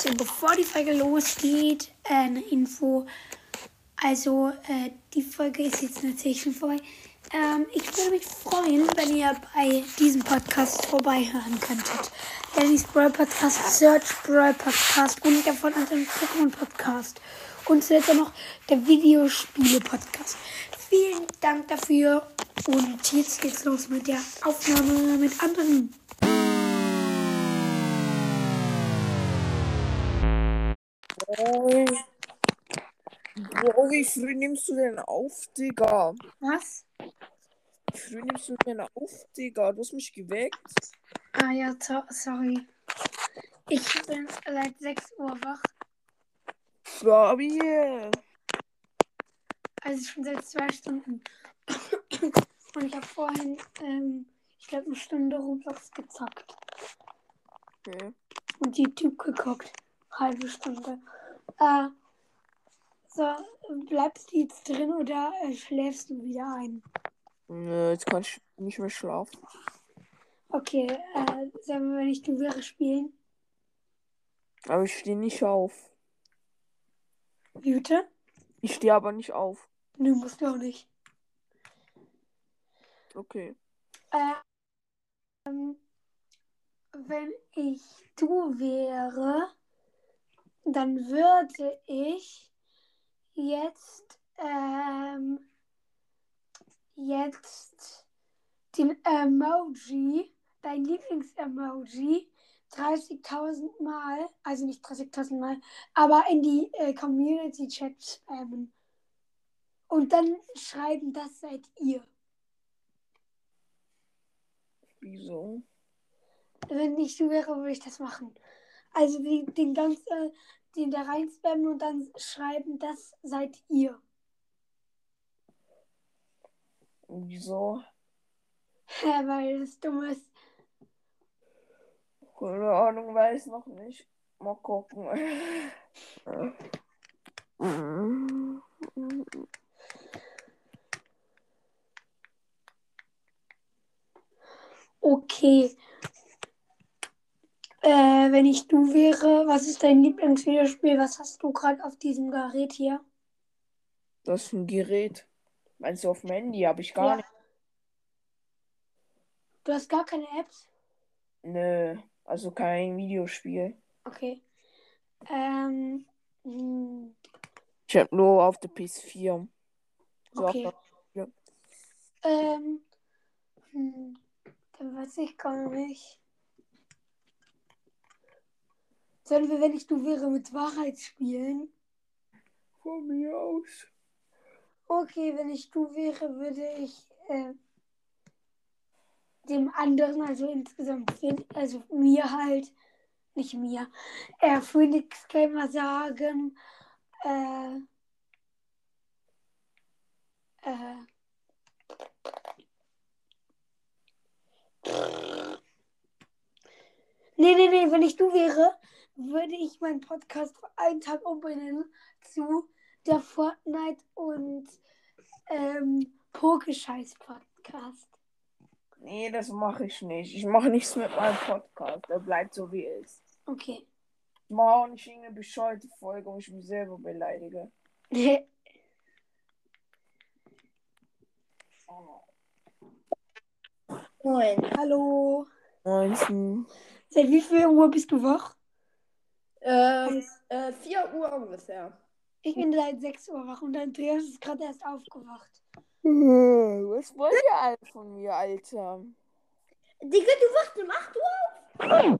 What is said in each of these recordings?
So, bevor die Folge losgeht, äh, eine Info. Also, äh, die Folge ist jetzt natürlich schon vorbei. Ähm, ich würde mich freuen, wenn ihr bei diesem Podcast vorbeihören könntet. Dennis Brawl Podcast, Search Brawl Podcast und der von unserem Pokémon Podcast. Und zuletzt noch der Videospiele Podcast. Vielen Dank dafür. Und jetzt geht's los mit der Aufnahme mit anderen. Moin. Bro, wie früh nimmst du denn auf, Digga? Was? Wie früh nimmst du denn auf, Digga? Du hast mich geweckt. Ah ja, so, sorry. Ich bin seit 6 Uhr wach. Fabi. Also schon seit zwei Stunden. Und ich habe vorhin, ähm, ich glaube, eine Stunde Roblox gezockt. Okay. Und YouTube geguckt. Halbe Stunde. Äh, so, bleibst du jetzt drin oder äh, schläfst du wieder ein? Nö, jetzt kann ich nicht mehr schlafen. Okay, äh, sagen wir, wenn ich du wäre spielen. Aber ich stehe nicht auf. Wie bitte? Ich stehe aber nicht auf. Nö, musst du auch nicht. Okay. Äh, ähm, wenn ich du wäre, dann würde ich jetzt, ähm, jetzt den Emoji, dein Lieblingsemoji, 30.000 Mal, also nicht 30.000 Mal, aber in die äh, Community-Chat spammen. Und dann schreiben, das seid ihr. Wieso? Wenn ich du wäre, würde ich das machen. Also die, den ganzen, äh, den da reinspammen und dann schreiben, das seid ihr. Wieso? Ja, weil das dumm ist. Keine Ahnung, weiß noch nicht. Mal gucken. Okay. Äh, wenn ich du wäre, was ist dein Lieblingsvideospiel? Was hast du gerade auf diesem Gerät hier? Das ist ein Gerät. Meinst du auf dem Handy? Habe ich gar Ja. nicht. Du hast gar keine Apps? Nö. Also kein Videospiel. Okay. Ähm. hm, Ich habe nur auf der PS4. So Okay. der- ja. Ähm. Hm, dann weiß ich gar nicht. Sollen wir, wenn ich du wäre, mit Wahrheit spielen? Von mir aus. Okay, wenn ich du wäre, würde ich äh, dem anderen, also insgesamt, also mir halt, nicht mir, äh, Phoenix Gamer sagen, äh, äh, Nee, nee, nee, wenn ich du wäre, würde ich meinen Podcast für einen Tag umbenennen zu der Fortnite und ähm, Pokescheiß-Podcast. Nee, das mache ich nicht. Ich mache nichts mit meinem Podcast. Der bleibt so wie er ist. Okay. Ich mache auch nicht irgendeine bescheuerte Folge, wo ich mich selber beleidige. Moin. Hallo. 19. Seit wie viel Uhr bist du wach? Ähm, äh, 4 Uhr ungefähr. Ich bin seit 6 Uhr wach und Andreas ist gerade erst aufgewacht. Was wollt ihr alle von mir, Alter? Digga, du wachst um 8 Uhr auf?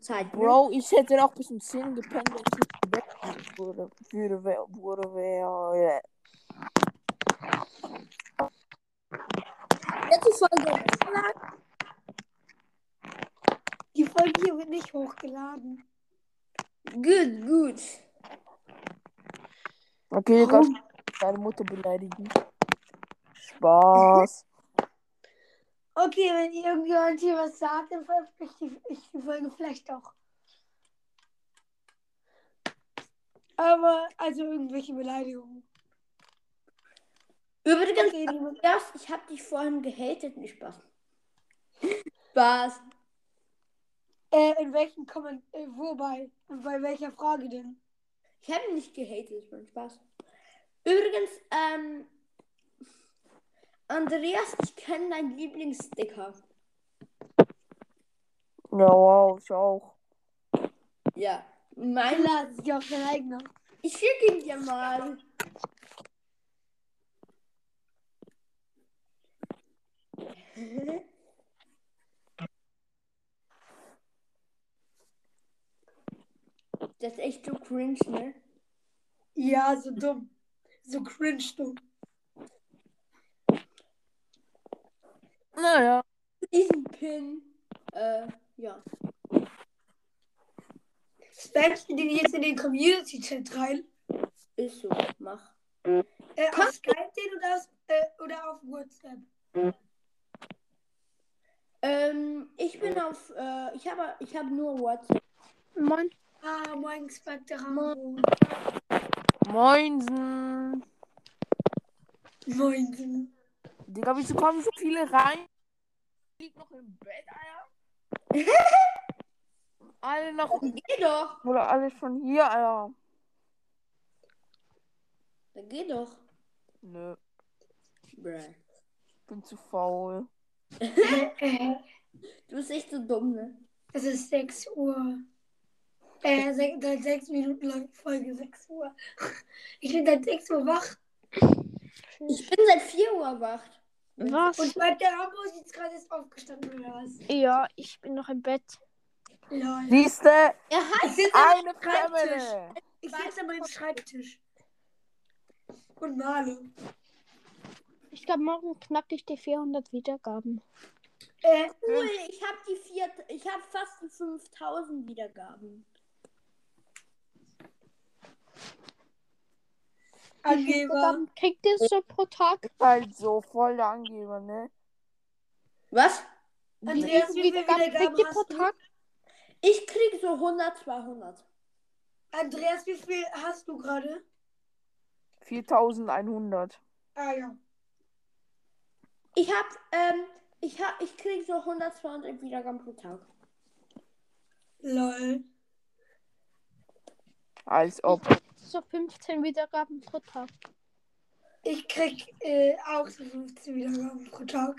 Zeit, ne? Bro, ich hätte noch bis um 10 gepennt, wenn ich nicht geweckt wurde. Würde, wer- wurde, wer. Letzte Folge hochgeladen. Die Folge hier wird nicht hochgeladen. Gut, gut. Okay, kannst du deine Mutter beleidigen. Spaß. Okay, wenn irgendjemand hier was sagt, dann veröffentliche ich die Folge vielleicht auch. Aber, also irgendwelche Beleidigungen. Übrigens, Okay. Andreas, ich hab dich vorhin gehatet, nicht Spaß. Was? Äh, in welchen Komment äh, wobei? Bei welcher Frage denn? Ich habe ihn nicht gehatet, das war ein Spaß. Übrigens, ähm, Andreas, ich kenne deinen Lieblingssticker. Ja, wow, ich auch. Ja. Mein, Klar, ist ja auch dein eigener. ich schicke ihn dir mal. Das ist echt so cringe, ne? Ja, so dumm. So cringe dumm. Naja. Diesen Pin. Äh, ja. Spammst du den jetzt in den Community-Chat rein? Ist so. Mach. Äh, auf Skype den oder, äh, oder auf WhatsApp? Ähm, ich bin auf, äh, ich habe, ich habe nur WhatsApp. Moin. Ah, moin, Spectre Rambo. Moinsen. Moin. Digga, wieso kommen so viele rein? Liegt noch im Bett, Alter. alle noch. Geh doch. Oder alle schon hier, Alter. Dann geh doch. Nö, Bruh. ich bin zu faul. Du bist echt so dumm, ne? es ist 6 Uhr. Äh, se seit 6 Minuten lang Folge 6 Uhr. Ich bin seit 6 Uhr wach. Ich bin seit 4 Uhr wach. Was? Und bei der Rambo ist jetzt gerade erst aufgestanden oder was? Ja, ich bin noch im Bett. Lol. Siehste, Er hat. Ich sitze eine Schreibtisch. Family. Ich sitze an meinem Schreibtisch. Und male. Ich glaube, morgen knack ich die 400 Wiedergaben. Äh, Cool, ich habe die vier, ich habe fast die 5000 Wiedergaben. Angeber. Kriegt ihr so pro Tag? Halt so voll der Angeber, ne? Was? Andreas, wie viele Wiedergaben Wiedergaben kriegt ihr hast pro du? Tag? Ich krieg so 100, 200. Andreas, wie viel hast du gerade? 4100. Ah ja. Ich hab, ähm, ich hab, ich krieg so 100, 200 Wiedergaben pro Tag. Lol. Als ob. So 15 Wiedergaben pro Tag. Ich krieg äh, auch so 15 Wiedergaben pro Tag.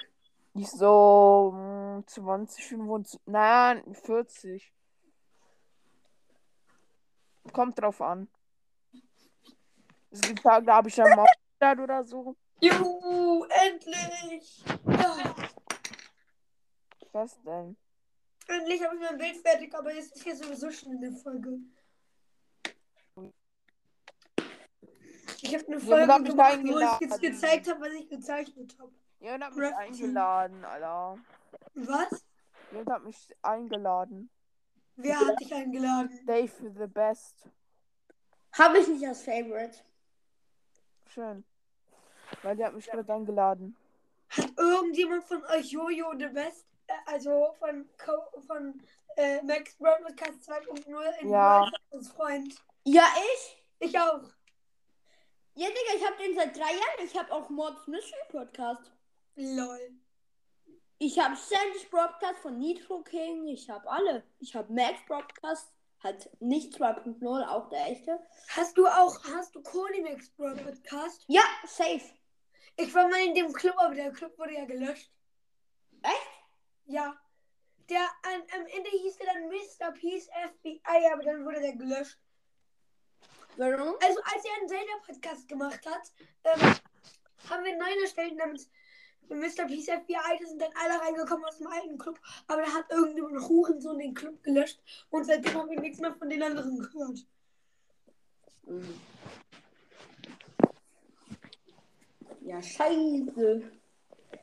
Ich so mm, 20, 25, nein, 40. Kommt drauf an. Es gibt Tage, da habe ich mal 100 oder so. Juhu, endlich! Ja, Was denn? endlich habe ich mein Bild fertig, aber jetzt ist hier sowieso schon in der Folge. Ich habe eine Ja, Folge ich gemacht, wo ich jetzt gezeigt habe, was ich gezeichnet habe. Jemand hat mich eingeladen, Alter. Was? Jemand hat mich eingeladen. Wer hat dich eingeladen? Dave the best. Habe ich nicht als Favorite. Schön. Weil der hat mich gerade eingeladen. Hat irgendjemand von euch Jojo the Best, äh, also von, Co von äh, Max Broadcast 2.0 in Ja. Als Freund? Ja, ich? Ich auch. Ja, Digga, ich habe den seit drei Jahren. Ich habe auch Mords Mystery Podcast. Lol. Ich habe Sandy's Broadcast von Nitro King. Ich habe alle. Ich habe Max Broadcast. Halt nicht 2.0, auch der echte. Hast du auch, hast du Konimax Broadcast? Ja, safe. Ich war mal in dem Club, aber der Club wurde ja gelöscht. Echt? Ja. Der an, am Ende hieß der dann Mr. Peace FBI, aber dann wurde der gelöscht. Warum? Also als er einen Zelda-Podcast gemacht hat, ähm, haben wir einen neuen erstellt namens Mr. Peace FBI. Da sind dann alle reingekommen aus dem alten Club, aber da hat irgendein Hurensohn den Club gelöscht und seitdem haben wir nichts mehr von den anderen gehört. Mhm. Ja, scheiße.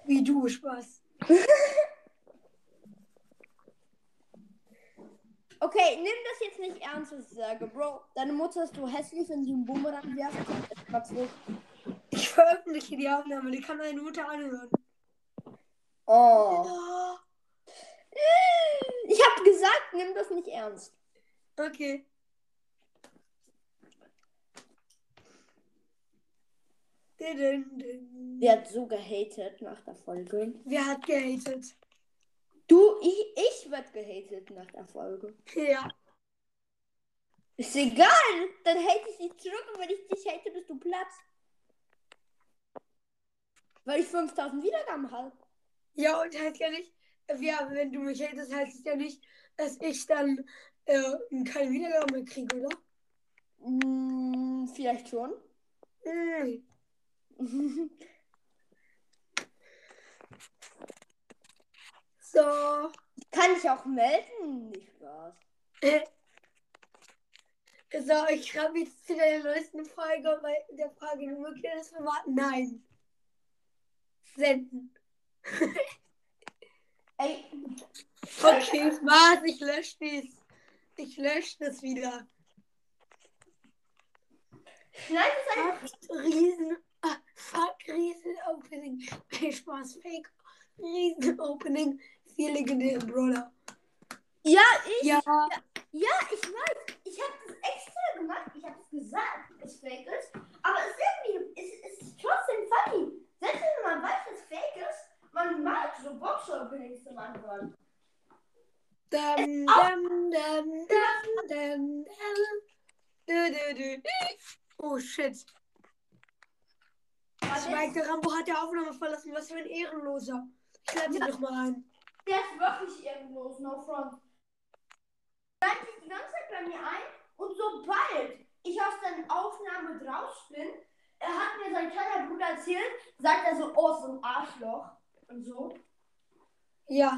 Wie du, Spaß. Okay, nimm das jetzt nicht ernst, was ich sage, Bro. Deine Mutter ist so hässlich, wenn sie einen Bumerang zurück. Ich veröffentliche die Aufnahme, die kann meine Mutter anhören. Oh. Oh, Ich hab gesagt, nimm das nicht ernst. okay. Der hat so gehatet nach der Folge. Wer hat gehatet? Du, ich, ich werd gehatet nach der Folge. Ja. Ist egal, dann hate ich dich zurück und wenn ich dich hate, bist du platt. Weil ich 5000 Wiedergaben habe. Ja, und heißt ja nicht, ja, wenn du mich hatest, heißt es ja nicht, dass ich dann äh, keine Wiedergabe mehr kriege, oder? Hm, vielleicht schon. Hm. So. Kann ich auch melden? Nicht Spaß. So, ich schreibe jetzt zu der neuesten Folge bei der Frage, du möchtest das verwarten? Nein. Senden. Ey, Okay, Spaß, ich lösche dies. Ich lösche das wieder. schneid es einfach. Acht Riesen. Ah, fuck, Riesen Opening. Nee, Spaß, Fake. Riesen Opening. Vier legendäre Brawler. Ja, ich. Ja, Ja, ich weiß. Ich habe das extra gemacht. Ich habe es gesagt, dass es fake ist. Aber es ist irgendwie, es, es ist trotzdem funny. Selbst wenn man weiß, dass es fake ist, man mag so Box-Openings zum Anfang. Dam, dam, dam, dam, dam, dam. Du, du, du. Oh shit. Spike Rambo hat die Aufnahme verlassen. Was für ein Ehrenloser. Ich lade ihn noch mal ein. Der ist wirklich ehrenlos, no front. Schreibt sich die ganze Zeit bei mir ein und sobald ich aus der Aufnahme drauf bin, er hat mir sein kleiner Bruder erzählt, sagt er so, oh, so ein Arschloch und so. Ja.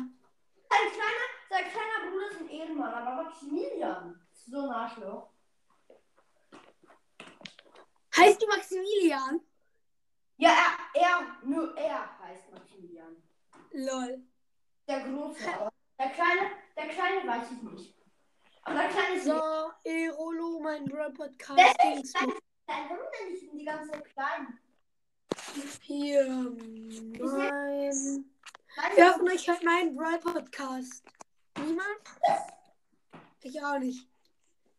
Sein kleiner, sein kleiner Bruder ist ein Ehrenmann, aber Maximilian ist so ein Arschloch. Heißt du Maximilian? Ja, er, er, nur er heißt Maximilian. Lol. Der große, aber der kleine, der kleine weiß ich nicht. Aber der kleine ist So, Erolo, mein Brawl Podcast. Der Dings. klein. Warum denn nicht die ganze Zeit klein? Hier, mein. Weißt Wer du, von euch hört meinen Brawl Podcast? Niemand? Ich auch nicht.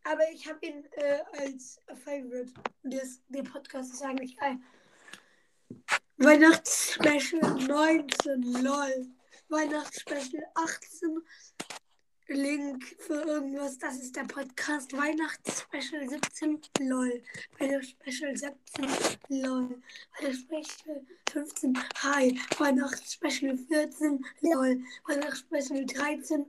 Aber ich habe ihn äh, als Favorite. Und das, der Podcast ist eigentlich geil. Weihnachtsspecial 19, lol. Weihnachtsspecial 18, Link für irgendwas, das ist der Podcast. Weihnachtsspecial 17, lol. Weihnachtsspecial 17, lol. Weihnachtsspecial 15, hi. Weihnachtsspecial 14, lol. Weihnachtsspecial 13,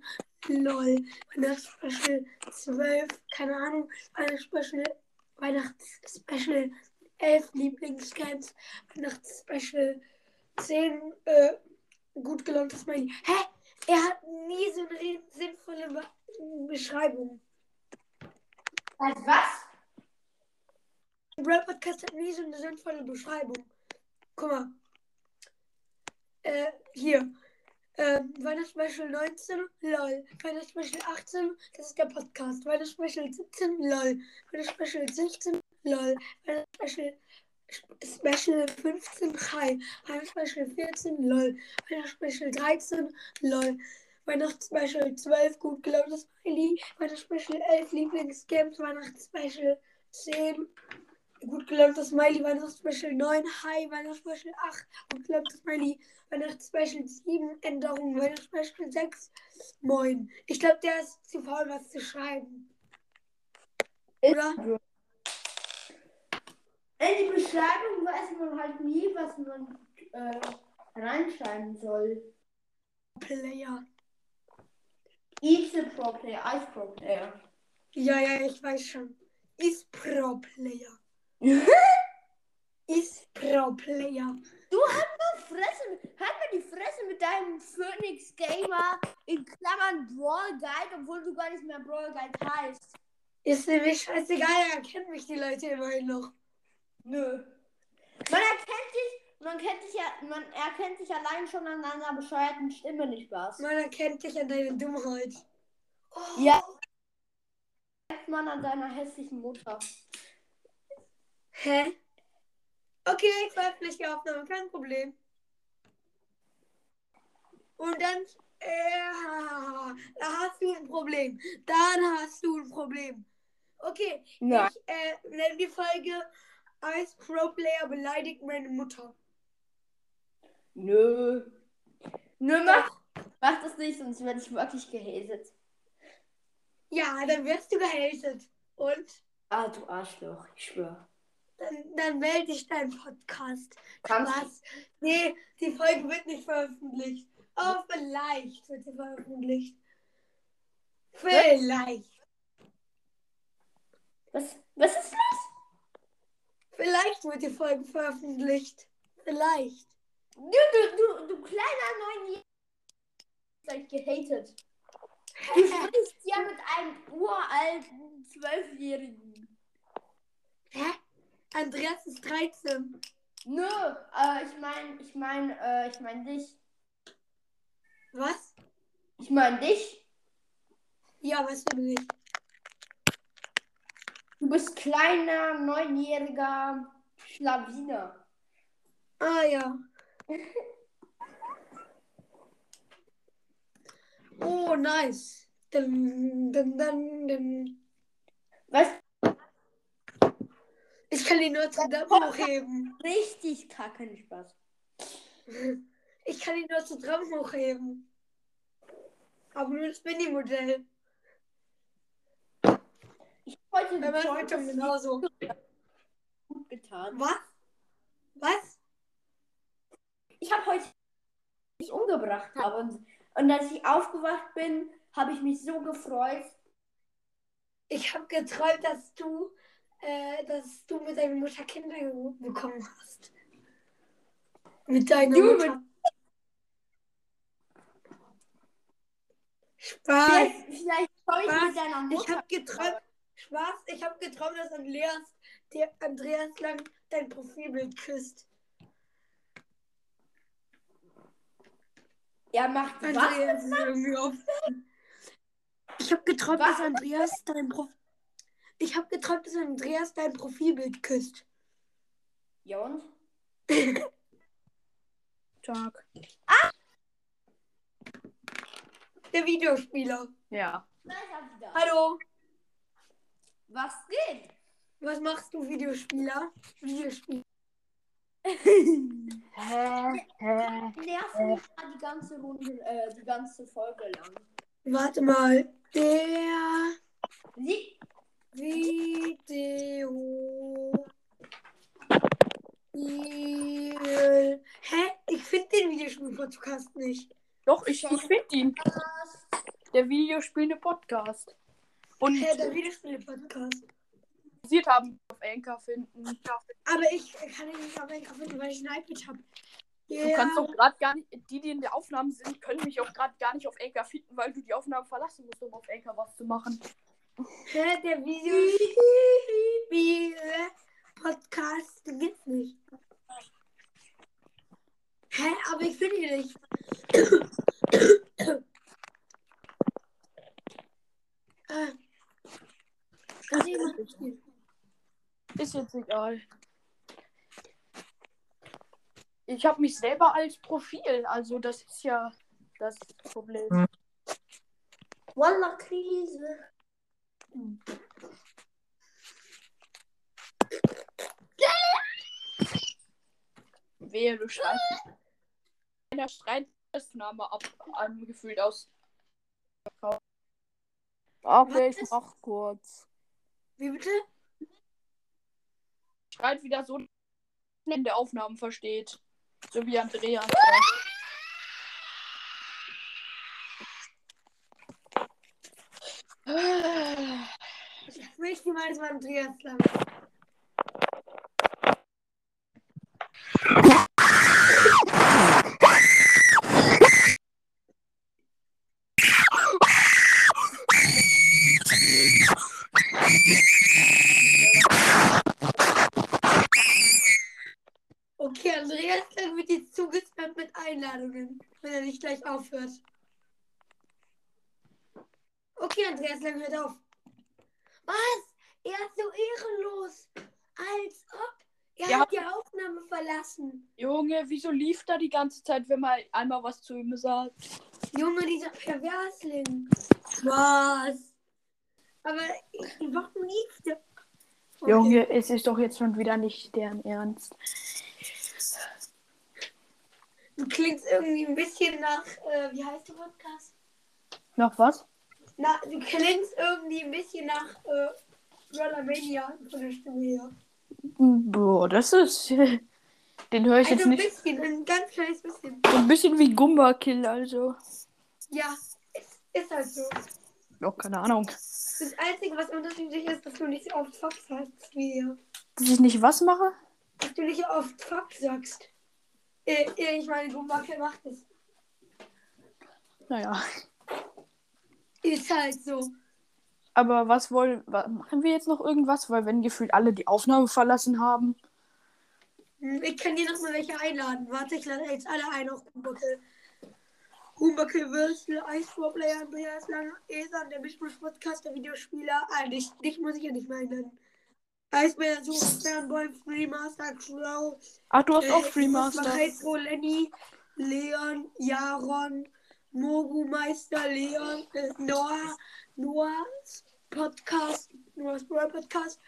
lol. Weihnachtsspecial 12, keine Ahnung. Weihnachtsspecial, Weihnachtsspecial 11, Lieblingscamps. Weihnachtsspecial 10, äh, gut gelauntes Smiley. Hä? Er hat nie so eine sinnvolle Be Beschreibung. du was? Der Brawl Podcast hat nie so eine sinnvolle Beschreibung. Guck mal. Äh, hier. Ähm, Weihnachtsspecial 19, lol. Weihnachtsspecial 18, das ist der Podcast. Weihnachtsspecial 17, lol. Weihnachtsspecial 16, lol. Weihnachtsspecial Special 15, hi. Weihnachtsspecial 14, lol. Weihnachtsspecial 13, lol. Weihnachtsspecial 12, gut gelauntes Smiley. Weihnachtsspecial 11, Lieblingsgames. Weihnachtsspecial 10, gut gelauntes Smiley. Weihnachtsspecial 9, hi. Weihnachtsspecial 8, gut gelauntes Smiley. Weihnachtsspecial 7, Änderungen. Weihnachtsspecial 6, moin. Ich glaube, der ist zu faul, was zu schreiben. Oder? In die Beschreibung weiß man halt nie, was man äh, reinschreiben soll. Player. Each the Pro Player, Ice Pro Player. Ja, ja, ich weiß schon. Ist Pro-Player. Ist Pro-Player. Du halt mal Fresse, halt mal die Fresse mit deinem Phoenix Gamer in Klammern Brawl Guide, obwohl du gar nicht mehr Brawl Guide heißt. Ist nämlich scheißegal, erkennen mich die Leute immerhin noch. Nö. Man erkennt dich, man kennt dich ja, man erkennt dich allein schon an deiner bescheuerten Stimme, nicht was? Man erkennt dich an deiner Dummheit. Oh, Ja. Erkennt man an deiner hässlichen Mutter. Hä? Okay, ich veröffentliche die Aufnahme, kein Problem. Und dann, äh, da hast du ein Problem. Dann hast du ein Problem. Okay, Nein. ich äh, nenne die Folge Ice Pro Player beleidigt meine Mutter. Nö. Nö, mach, Mach das nicht, sonst werde ich wirklich gehatet. Ja, dann wirst du gehatet. Und Ah, du Arschloch, ich schwöre. dann, dann melde ich deinen Podcast. Kannst Was? Nee, die Folge wird nicht veröffentlicht. Oh, vielleicht wird sie veröffentlicht. Vielleicht. Was, was ist los? Vielleicht wird die Folge veröffentlicht. Vielleicht. Du, du, du, du kleiner Neunjähriger. Seid gehatet. Du sprichst ja mit einem uralten Zwölfjährigen. Hä? Andreas ist 13. Nö, äh, ich meine, ich meine, äh, ich meine dich. Was? Ich meine dich. Ja, was bin ich? Du bist kleiner, neunjähriger Schlawiner. Ah ja. Oh, nice. Dum, dum, dum. Was Ich kann die Notre Dame hochheben. richtig kacke, nicht Spaß. Ich kann die Notre Dame hochheben. Aber nur das Mini-Modell. Heute Zeug Freund genauso. gut getan. Was? Was? Ich habe heute mich umgebracht habe und, und als ich aufgewacht bin, habe ich mich so gefreut. Ich habe geträumt, dass du, äh, dass du mit deiner Mutter Kinder bekommen hast. Mit deiner Du Mutter. Spaß. Vielleicht, vielleicht schaue ich mit Ich habe geträumt, Spaß, ich habe geträumt, dass Andreas, der Andreas lang dein Profilbild küsst. Er macht was? Andreas ist irgendwie auf. Ich habe geträumt, Was? dass Andreas dein Prof Ich habe geträumt, dass Andreas dein Profilbild küsst. Ja und? Tag. Der Videospieler. Ja. Hallo. Was geht? Was machst du, Videospieler? Videospieler. Hä? Hä? Nerv mich mal die ganze Runde, äh, die ganze Folge lang. Warte mal. Der Sie Video. Spiel. Hä? Ich finde den Videospiel-Podcast nicht. Doch, ich, ich finde ihn. Der Videospielende Podcast. Und Hä, der Videospiele-Podcast. interessiert haben auf Anchor finden. Aber ich kann ihn nicht auf Anchor finden, weil ich ein iPad habe. Du kannst doch gerade gar nicht, die, die in der Aufnahme sind, können mich auch gerade gar nicht auf Anchor finden, weil du die Aufnahme verlassen musst, um auf Anchor was zu machen. Hä, der Videospiele-Podcast gibt's nicht. Hä, aber ich finde ihn nicht. äh. Kann ich mal spielen? Ist jetzt egal. Ich habe mich selber als Profil, also das ist ja das Problem. Walla Krise. Wehe, du schreibst einer Streitaufnahme ab, angefühlt aus. Okay, ich mach kurz. Wie bitte? Schreit wieder so, in der Aufnahme versteht. So wie Andreas. Ich möchte mal das mal Andreas lang. Okay, Andreas dann wird jetzt zugespammt mit Einladungen, wenn er nicht gleich aufhört. Okay, Andreas Lang hört auf. Was? Er ist so ehrenlos. Als ob. Er Ja. hat die Aufnahme verlassen. Junge, wieso lief da die ganze Zeit, wenn man einmal was zu ihm sagt? Junge, dieser Perversling. Was? Aber ich, warum lief der? Okay. Junge, es ist doch jetzt schon wieder nicht deren Ernst. Du klingst irgendwie ein bisschen nach, äh, wie heißt der Podcast? Noch was? Na, du klingst irgendwie ein bisschen nach äh, Rollermania von der Stimme her. Boah, das ist. Den höre ich Also jetzt ein nicht. bisschen, ein ganz kleines bisschen. So ein bisschen wie Gumba Kill, also. Ja, ist, ist halt so. Oh, keine Ahnung. Das Einzige, was unterschiedlich ist, dass du nicht so oft Fuck sagst wie er. Dass ich nicht was mache? Dass du nicht so oft Fuck sagst. Ich meine, Gumbakel macht es. Naja. Ist halt so. Aber was wollen. wa- Machen wir jetzt noch irgendwas? Weil, wenn gefühlt alle die Aufnahme verlassen haben. Hm, Ich kann dir noch mal welche einladen. Warte, ich lade jetzt alle ein auf Gumbakel. Gumbakel Würstel, Eisvorplayer, Andreas Lang, Esan, der Mischbusch Podcast, der Videospieler. Ah, dich, dich muss ich ja nicht mehr einladen. Eisbär, so, Fernboy, Freemaster, Crow, Ach, du hast Äh, auch Freemaster. Heiko, Lenny, Leon, Jaron, Mogumeister, Leon, äh, Noah, Noahs Podcast, Noahs Brawl Podcast,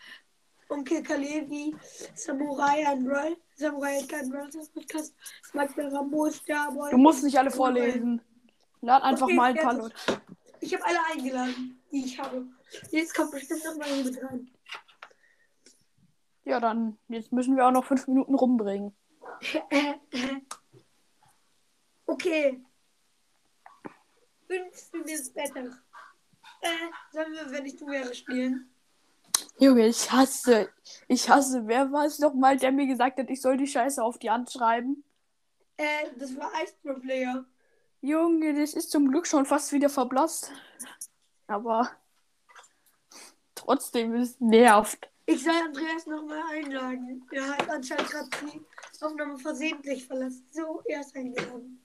Onkel Kalevi, Samurai Android, Samurai Android Podcast, Michael Rambo, Starboy. Du musst nicht alle vorlesen. Lad einfach Okay, mal ein paar. Leute. Ich habe alle eingeladen, die ich habe. Jetzt kommt bestimmt noch mal jemand rein. Ja, dann. Jetzt müssen wir auch noch fünf Minuten rumbringen. Okay. Wünschst du dir besser? Äh, sollen wir, wenn ich du wäre, spielen? Junge, ich hasse. Ich hasse. Wer war es nochmal, der mir gesagt hat, ich soll die Scheiße auf die Hand schreiben? Äh, das war Ice Pro Player. Junge, das ist zum Glück schon fast wieder verblasst. Aber trotzdem ist es nervt. Ich soll Andreas nochmal einladen. Er hat anscheinend gerade die Aufnahme versehentlich verlassen. So, er ist eingeladen.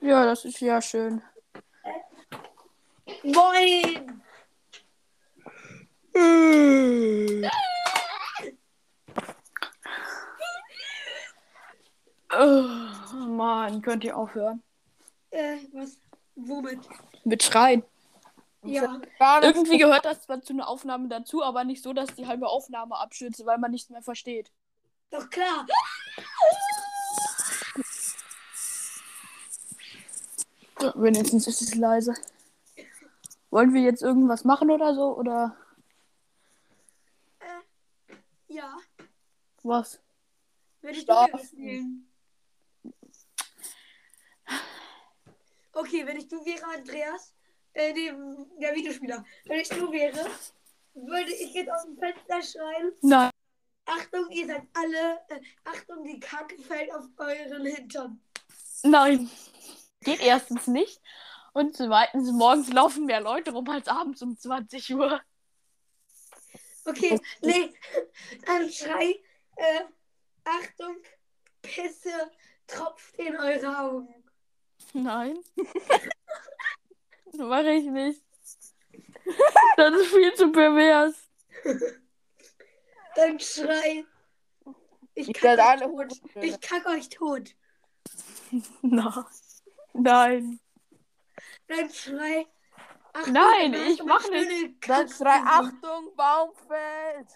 Ja, das ist ja schön. Moin! Oh, Mann, könnt ihr aufhören? Äh, was? Womit? Mit Schreien. Ja. Irgendwie gehört das zwar zu einer Aufnahme dazu, aber nicht so, dass die halbe Aufnahme abschützt, weil man nichts mehr versteht. Doch klar. Wenigstens ist es leise. Wollen wir jetzt irgendwas machen oder so? Oder Ja. was? Ich du Schlafen. wäre spielen. Okay, wenn ich du wäre, Andreas, äh, nee, der Videospieler, wenn ich du wäre, würde ich jetzt aus dem Fenster schreien, Nein. Achtung, ihr seid alle, äh, Achtung, die Kacke fällt auf euren Hintern. Nein. Geht erstens nicht. Und zweitens, morgens laufen mehr Leute rum als abends um 20 Uhr. Okay, nee, dann schrei, äh, Achtung, Pisse tropft in eure Augen. Nein. Mache ich nicht. Das ist viel zu pervers. Dann schrei, ich Ich kack werde euch alle tot. Ich kack euch tot. Na. Nein. Dann schrei, Achtung, Nein, ich eine mach nicht. Dann Kacke schrei. Achtung, Baum fällt.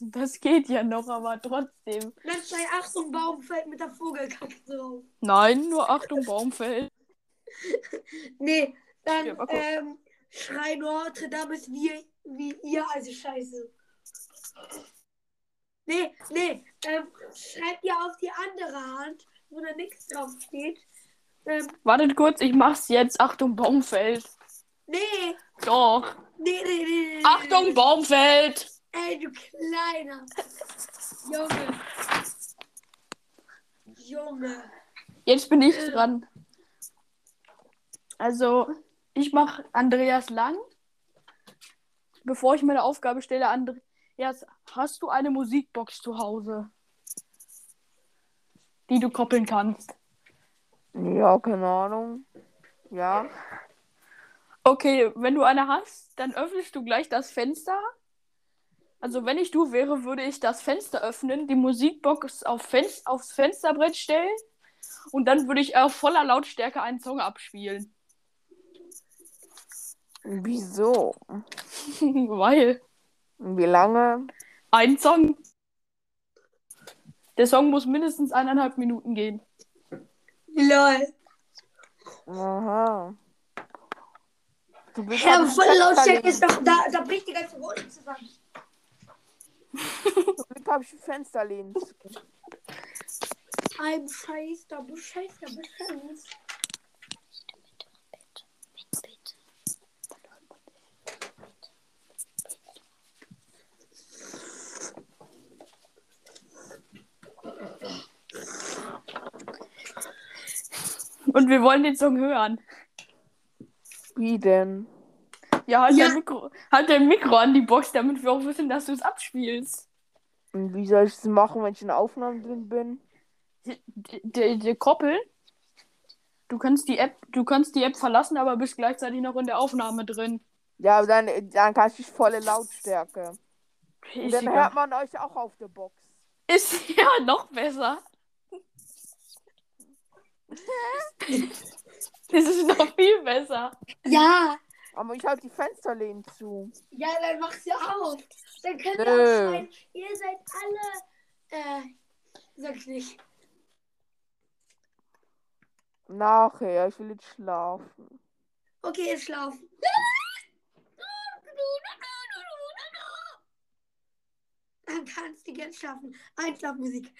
Das geht ja noch, aber trotzdem. Dann schrei Achtung, Baum fällt mit der Vogelkacke drauf. Nein, nur Achtung, Baum fällt. Nee, dann Ja, ähm, schrei Notre Dame ist wie, wie ihr, also scheiße. Nee, nee, ähm, schreibt ihr auf die andere Hand, wo da nichts drauf steht. Ähm, Wartet kurz, ich mach's jetzt. Achtung, Baum fällt. nee, Doch. nee, nee, nee, nee. Achtung, nee. Baum fällt. Ey, du Kleiner. Junge. Junge. Jetzt bin ich dran. Also, ich mache Andreas lang. Bevor ich meine Aufgabe stelle, Andreas, hast du eine Musikbox zu Hause? Die du koppeln kannst. Ja, keine Ahnung. Ja. Okay, wenn du eine hast, dann öffnest du gleich das Fenster. Also, wenn ich du wäre, würde ich das Fenster öffnen, die Musikbox auf Fen aufs Fensterbrett stellen und dann würde ich auf voller Lautstärke einen Song abspielen. Wieso? Weil Wie lange? ein Song. Der Song muss mindestens eineinhalb Minuten gehen. Lol. Aha. Du bist Ja, halt voll Lautstärke ist doch da, da bricht die ganze Wohnung zusammen. Zum Glück habe ich ein Fensterlehnen. Ein Scheiß, da Bescheid, da Bescheid. Und wir wollen den Song hören. Wie denn? Ja, halt, Ja. Dein, Mikro, halt dein Mikro an die Box, damit wir auch wissen, dass du es abspielst. Und wie soll ich es machen, wenn ich in Aufnahmen drin bin? Die Koppel. Du kannst die App, du kannst die App verlassen, aber bist gleichzeitig noch in der Aufnahme drin. Ja, aber dann, dann kann ich volle Lautstärke. Dann egal. hört man euch auch auf der Box. ist ja noch besser. Das ist noch viel besser. Ja, Aber ich halte die Fensterlehnen zu. ja, dann mach's ja auf. Dann könnt ihr Nö. auch schreien, ihr seid alle, äh, sag ich nicht. Nachher, ich will jetzt schlafen. Okay, jetzt schlafen. Dann kannst du jetzt schlafen. Einschlafmusik.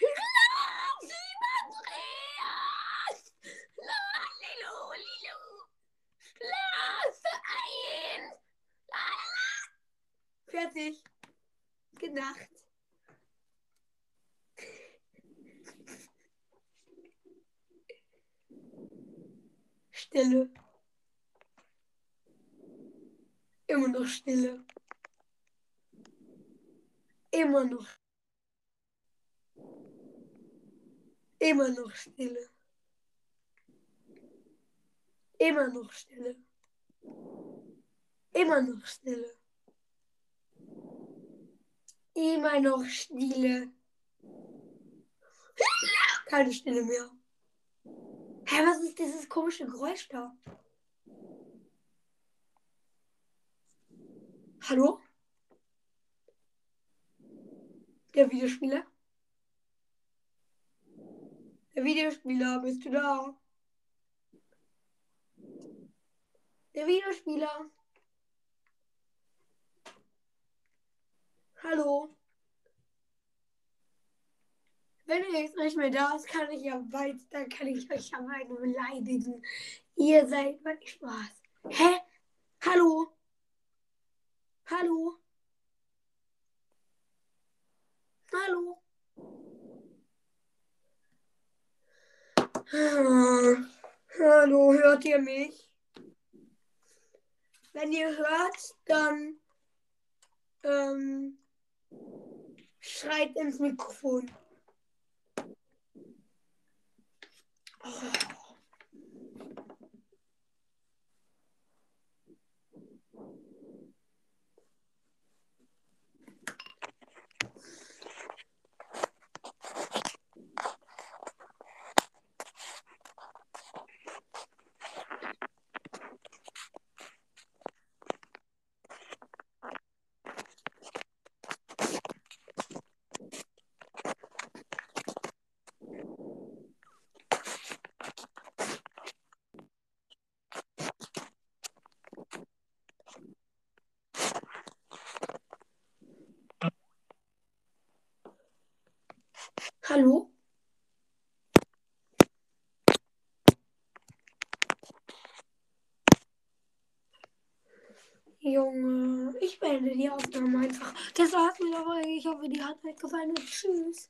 Fertig. Gute Nacht. Stille. Immer noch Stille. Immer noch. Immer noch Stille. Immer noch Stille. Immer noch Stille. Immer noch Stille. Keine Stille mehr. Hä, was ist dieses komische Geräusch da? Hallo? Der Videospieler? Der Videospieler, bist du da? Der Videospieler. Hallo? Wenn ihr jetzt nicht mehr da ist, kann ich ja weit, dann kann ich euch ja weiter beleidigen. Ihr seid mein Spaß. Hä? Hallo? Hallo? Hallo? Ah, Hallo, hört ihr mich? Wenn ihr hört, dann ähm, schreit ins Mikrofon. Oh. Hallo? Junge, ich beende die Aufnahme einfach. Das war's mit der Folge. Ich hoffe, die hat euch gefallen und tschüss.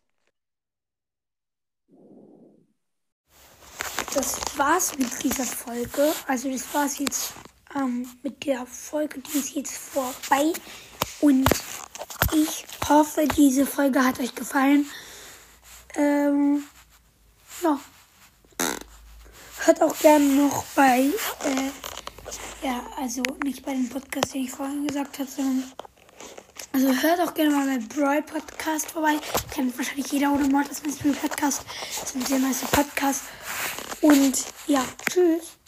Das war's mit dieser Folge. Also das war's jetzt ähm, mit der Folge. Die ist jetzt vorbei. Und ich hoffe, diese Folge hat euch gefallen. Ähm, ja. Hört auch gerne noch bei, äh, ja, also nicht bei dem Podcast, den ich vorhin gesagt habe, sondern, also hört auch gerne mal bei Brawl Podcast vorbei. Kennt wahrscheinlich jeder oder Mortis Mystery Podcast. Das ist der neueste Podcast. Und ja, tschüss.